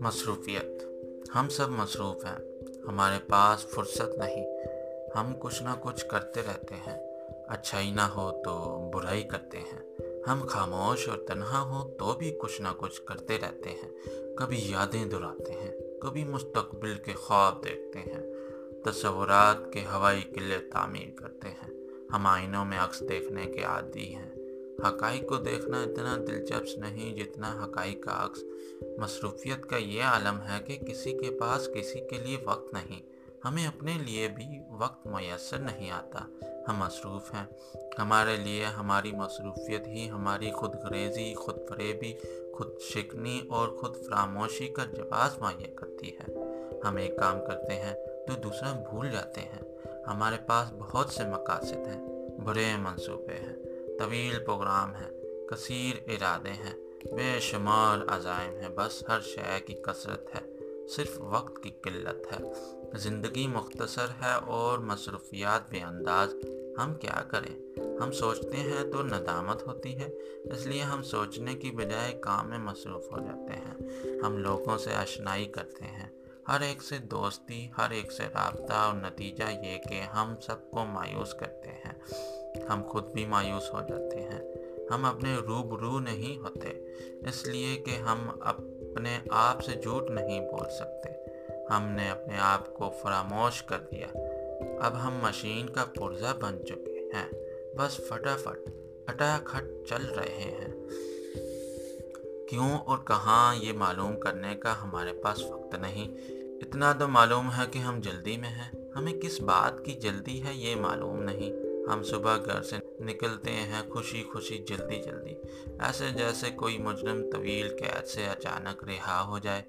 مصروفیت۔ ہم سب مصروف ہیں۔ ہمارے پاس فرصت نہیں۔ ہم کچھ نہ کچھ کرتے رہتے ہیں۔ اچھائی نہ ہو تو برائی کرتے ہیں۔ ہم خاموش اور تنہا ہو تو بھی کچھ نہ کچھ کرتے رہتے ہیں۔ کبھی یادیں دہراتے ہیں۔ کبھی مستقبل کے خواب دیکھتے ہیں۔ تصورات کے ہوائی قلعے تعمیر کرتے ہیں۔ ہم آئینوں میں عکس دیکھنے کے عادی ہیں۔ حقائق کو دیکھنا اتنا دلچسپ نہیں جتنا حقائق کا عکس۔ مصروفیت کا یہ عالم ہے کہ کسی کے پاس کسی کے لیے وقت نہیں۔ ہمیں اپنے لیے بھی وقت میسر نہیں آتا۔ ہم مصروف ہیں۔ ہمارے لیے ہماری مصروفیت ہی ہماری خود غریزی خود فریبی، خود شکنی اور خود فراموشی کا جواز مہیا کرتی ہے۔ ہم ایک کام کرتے ہیں تو دوسرا بھول جاتے ہیں۔ ہمارے پاس بہت سے مقاصد ہیں۔ بڑے منصوبے ہیں۔ طویل پروگرام ہیں، کثیر ارادے ہیں، بے شمار عزائم ہیں، بس ہر شے کی کثرت ہے، صرف وقت کی قلت ہے۔ زندگی مختصر ہے اور مصروفیات بے انداز، ہم کیا کریں؟ ہم سوچتے ہیں تو ندامت ہوتی ہے، اس لیے ہم سوچنے کی بجائے کام میں مصروف ہو جاتے ہیں۔ ہم لوگوں سے اشنائی کرتے ہیں، ہر ایک سے دوستی، ہر ایک سے رابطہ، اور نتیجہ یہ کہ ہم سب کو مایوس کرتے ہیں۔ ہم خود بھی مایوس ہو جاتے ہیں۔ ہم اپنے روبرو نہیں ہوتے، اس لیے کہ ہم اپنے آپ سے جھوٹ نہیں بول سکتے۔ ہم نے اپنے آپ کو فراموش کر دیا۔ اب ہم مشین کا پرزہ بن چکے ہیں۔ بس فٹافٹ اٹا کھٹ چل رہے ہیں۔ کیوں اور کہاں یہ معلوم کرنے کا ہمارے پاس وقت نہیں۔ اتنا تو معلوم ہے کہ ہم جلدی میں ہیں۔ ہمیں کس بات کی جلدی ہے یہ معلوم نہیں۔ ہم صبح گھر سے نکلتے ہیں خوشی خوشی جلدی جلدی۔ ایسے جیسے کوئی مجرم طویل قید سے اچانک رہا ہو جائے،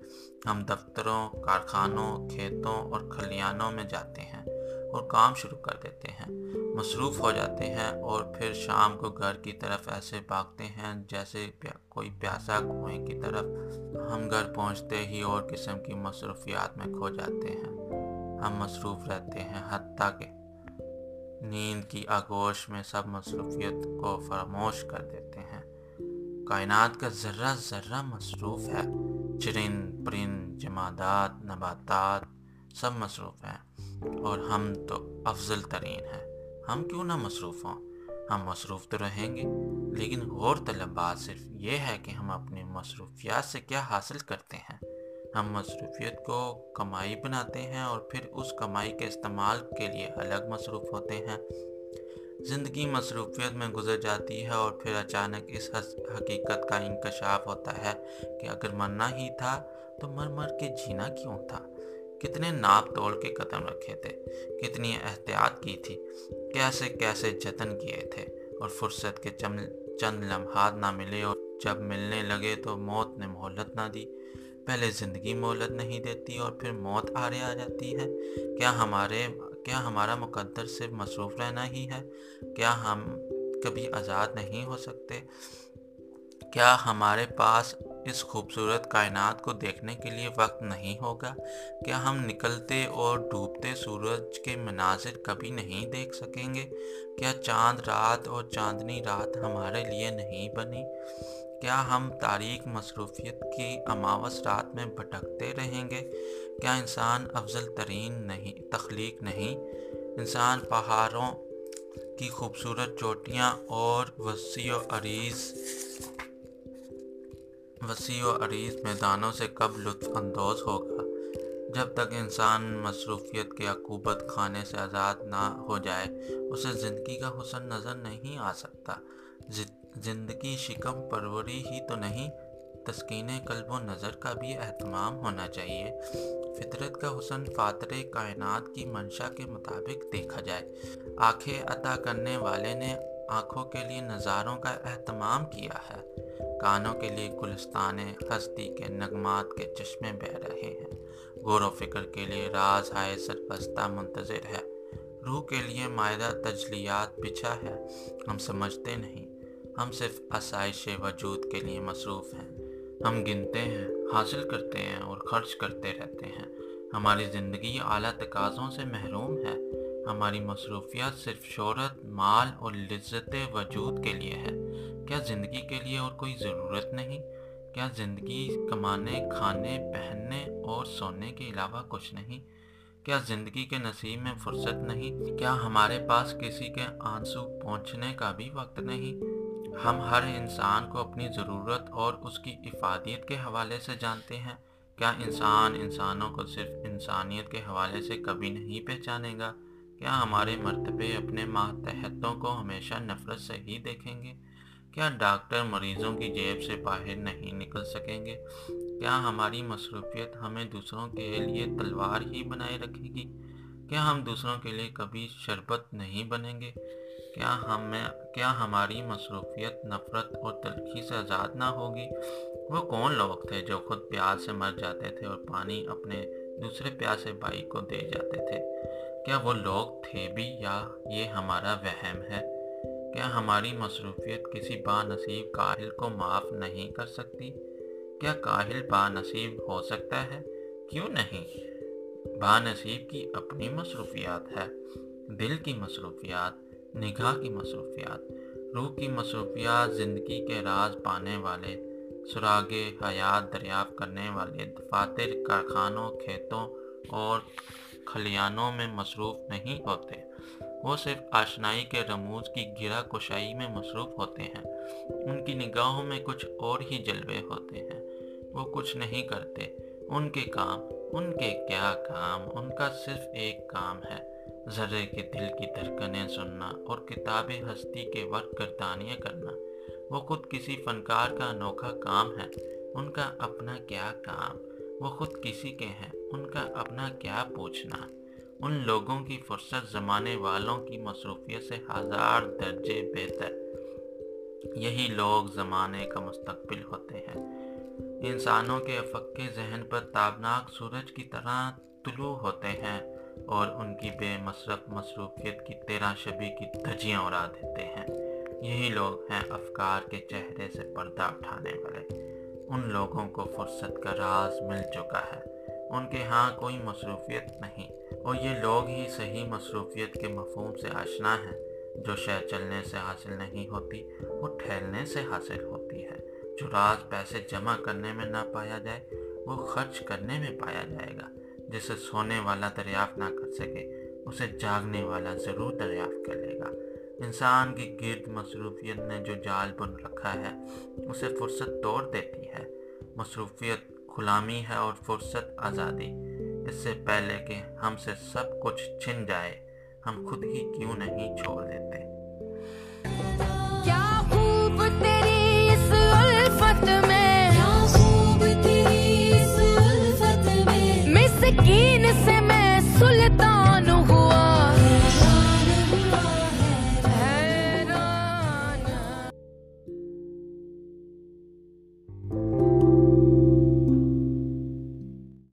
ہم دفتروں، کارخانوں، کھیتوں اور کھلیانوں میں جاتے ہیں اور کام شروع کر دیتے ہیں۔ مصروف ہو جاتے ہیں اور پھر شام کو گھر کی طرف ایسے بھاگتے ہیں جیسے کوئی پیاسا کنویں کی طرف ہم گھر پہنچتے ہی اور قسم کی مصروفیات میں کھو جاتے ہیں۔ ہم مصروف رہتے ہیں حتیٰ کہ نیند کی آگوش میں سب مصروفیت کو فراموش کر دیتے ہیں۔ کائنات کا ذرہ ذرہ مصروف ہے۔ چرند پرند جمادات، نباتات سب مصروف ہیں۔ اور ہم تو افضل ترین ہیں۔ ہم کیوں نہ مصروف ہوں؟ ہم مصروف تو رہیں گے۔ لیکن غور طلب بات صرف یہ ہے کہ ہم اپنی مصروفیات سے کیا حاصل کرتے ہیں۔ ہم مصروفیت کو کمائی بناتے ہیں اور پھر اس کمائی کے استعمال کے لیے الگ مصروف ہوتے ہیں۔ زندگی مصروفیت میں گزر جاتی ہے اور پھر اچانک اس حقیقت کا انکشاف ہوتا ہے کہ اگر مرنا ہی تھا تو مر مر کے جینا کیوں تھا؟ کتنے ناپ توڑ کے قدم رکھے تھے، کتنی احتیاط کی تھی، کیسے کیسے جتن کیے تھے اور فرصت کے چند لمحات نہ ملے اور جب ملنے لگے تو موت نے مہلت نہ دی۔ پہلے زندگی مولت نہیں دیتی اور پھر موت آرے آ جاتی ہے۔ کیا ہمارے، کیا ہمارا مقدر صرف مصروف رہنا ہی ہے؟ کیا ہم کبھی آزاد نہیں ہو سکتے؟ کیا ہمارے پاس اس خوبصورت کائنات کو دیکھنے کے لیے وقت نہیں ہوگا؟ کیا ہم نکلتے اور ڈوبتے سورج کے مناظر کبھی نہیں دیکھ سکیں گے؟ کیا چاند رات اور چاندنی رات ہمارے لیے نہیں بنی؟ کیا ہم تاریخ مصروفیت کی اماوس رات میں بھٹکتے رہیں گے؟ کیا انسان افضل ترین نہیں، تخلیق نہیں؟ انسان پہاڑوں کی خوبصورت چوٹیاں اور وسیع و عریض، وسیع و عریض میدانوں سے کب لطف اندوز ہوگا؟ جب تک انسان مصروفیت کے عقوبت کھانے سے آزاد نہ ہو جائے، اسے زندگی کا حسن نظر نہیں آ سکتا۔ زندگی شکم پروری ہی تو نہیں، تسکین قلب و نظر کا بھی اہتمام ہونا چاہیے۔ فطرت کا حسن فاتر کائنات کی منشا کے مطابق دیکھا جائے۔ آنکھیں عطا کرنے والے نے آنکھوں کے لیے نظاروں کا اہتمام کیا ہے۔ کانوں کے لیے گلستان ہستی کے نغمات کے چشمے بہ رہے ہیں۔ غور و فکر کے لیے راز ہائے سرپستہ منتظر ہے۔ روح کے لیے معدہ تجلیات بچھا ہے۔ ہم سمجھتے نہیں۔ ہم صرف آسائش وجود کے لیے مصروف ہیں۔ ہم گنتے ہیں، حاصل کرتے ہیں اور خرچ کرتے رہتے ہیں۔ ہماری زندگی اعلیٰ تقاضوں سے محروم ہے۔ ہماری مصروفیات صرف شہرت، مال اور لذت وجود کے لیے ہے۔ کیا زندگی کے لیے اور کوئی ضرورت نہیں؟ کیا زندگی کمانے، کھانے، پہننے اور سونے کے علاوہ کچھ نہیں؟ کیا زندگی کے نصیب میں فرصت نہیں؟ کیا ہمارے پاس کسی کے آنسو پہنچنے کا بھی وقت نہیں؟ ہم ہر انسان کو اپنی ضرورت اور اس کی افادیت کے حوالے سے جانتے ہیں۔ کیا انسان انسانوں کو صرف انسانیت کے حوالے سے کبھی نہیں پہچانے گا؟ کیا ہمارے مرتبے اپنے ماتحتوں کو ہمیشہ نفرت سے ہی دیکھیں گے؟ کیا ڈاکٹر مریضوں کی جیب سے باہر نہیں نکل سکیں گے؟ کیا ہماری مصروفیت ہمیں دوسروں کے لیے تلوار ہی بنائے رکھے گی؟ کیا ہم دوسروں کے لیے کبھی شربت نہیں بنیں گے؟ کیا ہمیں کیا ہماری مصروفیت نفرت اور تلخی سے آزاد نہ ہوگی؟ وہ کون لوگ تھے جو خود پیاس سے مر جاتے تھے اور پانی اپنے دوسرے پیاسے بھائی کو دے جاتے تھے؟ کیا وہ لوگ تھے بھی یا یہ ہمارا وہم ہے؟ کیا ہماری مصروفیت کسی با نصیب کاہل کو معاف نہیں کر سکتی؟ کیا کاہل با نصیب ہو سکتا ہے؟ کیوں نہیں؟ با نصیب کی اپنی مصروفیات ہے، دل کی مصروفیات نگاہ کی مصروفیات، روح کی مصروفیات، زندگی کے راز پانے والے، سراغ حیات دریافت کرنے والے، دفاتر کارخانوں، کھیتوں اور کھلیانوں میں مصروف نہیں ہوتے۔ وہ صرف آشنائی کے رموز کی گرا کشائی میں مصروف ہوتے ہیں۔ ان کی نگاہوں میں کچھ اور ہی جلوے ہوتے ہیں۔ وہ کچھ نہیں کرتے۔ ان کے کام، ان کے کیا کام؟ ان کا صرف ایک کام ہے۔ ذرے کے دل کی دھڑکنیں سننا اور کتاب ہستی کے وقت گردانیاں کرنا۔ وہ خود کسی فنکار کا انوکھا کام ہے، ان کا اپنا کیا کام؟ وہ خود کسی کے ہیں، ان کا اپنا کیا پوچھنا؟ ان لوگوں کی فرصت زمانے والوں کی مصروفیت سے ہزار درجے بہتر۔ یہی لوگ زمانے کا مستقبل ہوتے ہیں۔ انسانوں کے افق کے ذہن پر تابناک سورج کی طرح طلوع ہوتے ہیں۔ اور ان کی بے مصرف مصروفیت کی تیرہ شبی کی دھجیاں اڑا دیتے ہیں۔ یہی لوگ ہیں افکار کے چہرے سے پردہ اٹھانے والے۔ ان لوگوں کو فرصت کا راز مل چکا ہے۔ ان کے ہاں کوئی مصروفیت نہیں۔ اور یہ لوگ ہی صحیح مصروفیت کے مفہوم سے آشنا ہیں۔ جو شہ چلنے سے حاصل نہیں ہوتی، وہ ٹھہرنے سے حاصل ہوتی ہے۔ جو راز پیسے جمع کرنے میں نہ پایا جائے، وہ خرچ کرنے میں پایا جائے گا۔ جسے سونے والا دریافت نہ کر سکے، اسے جاگنے والا ضرور دریافت کر لے گا۔ انسان کی گرد مصروفیت نے جو جال بن رکھا ہے، اسے فرصت توڑ دیتی ہے۔ مصروفیت غلامی ہے اور فرصت آزادی۔ اس سے پہلے کہ ہم سے سب کچھ چھن جائے، ہم خود ہی کیوں نہیں چھوڑ دیتے؟ کیا خوب تیری اس الفت میں یقین سے میں سلطان ہوں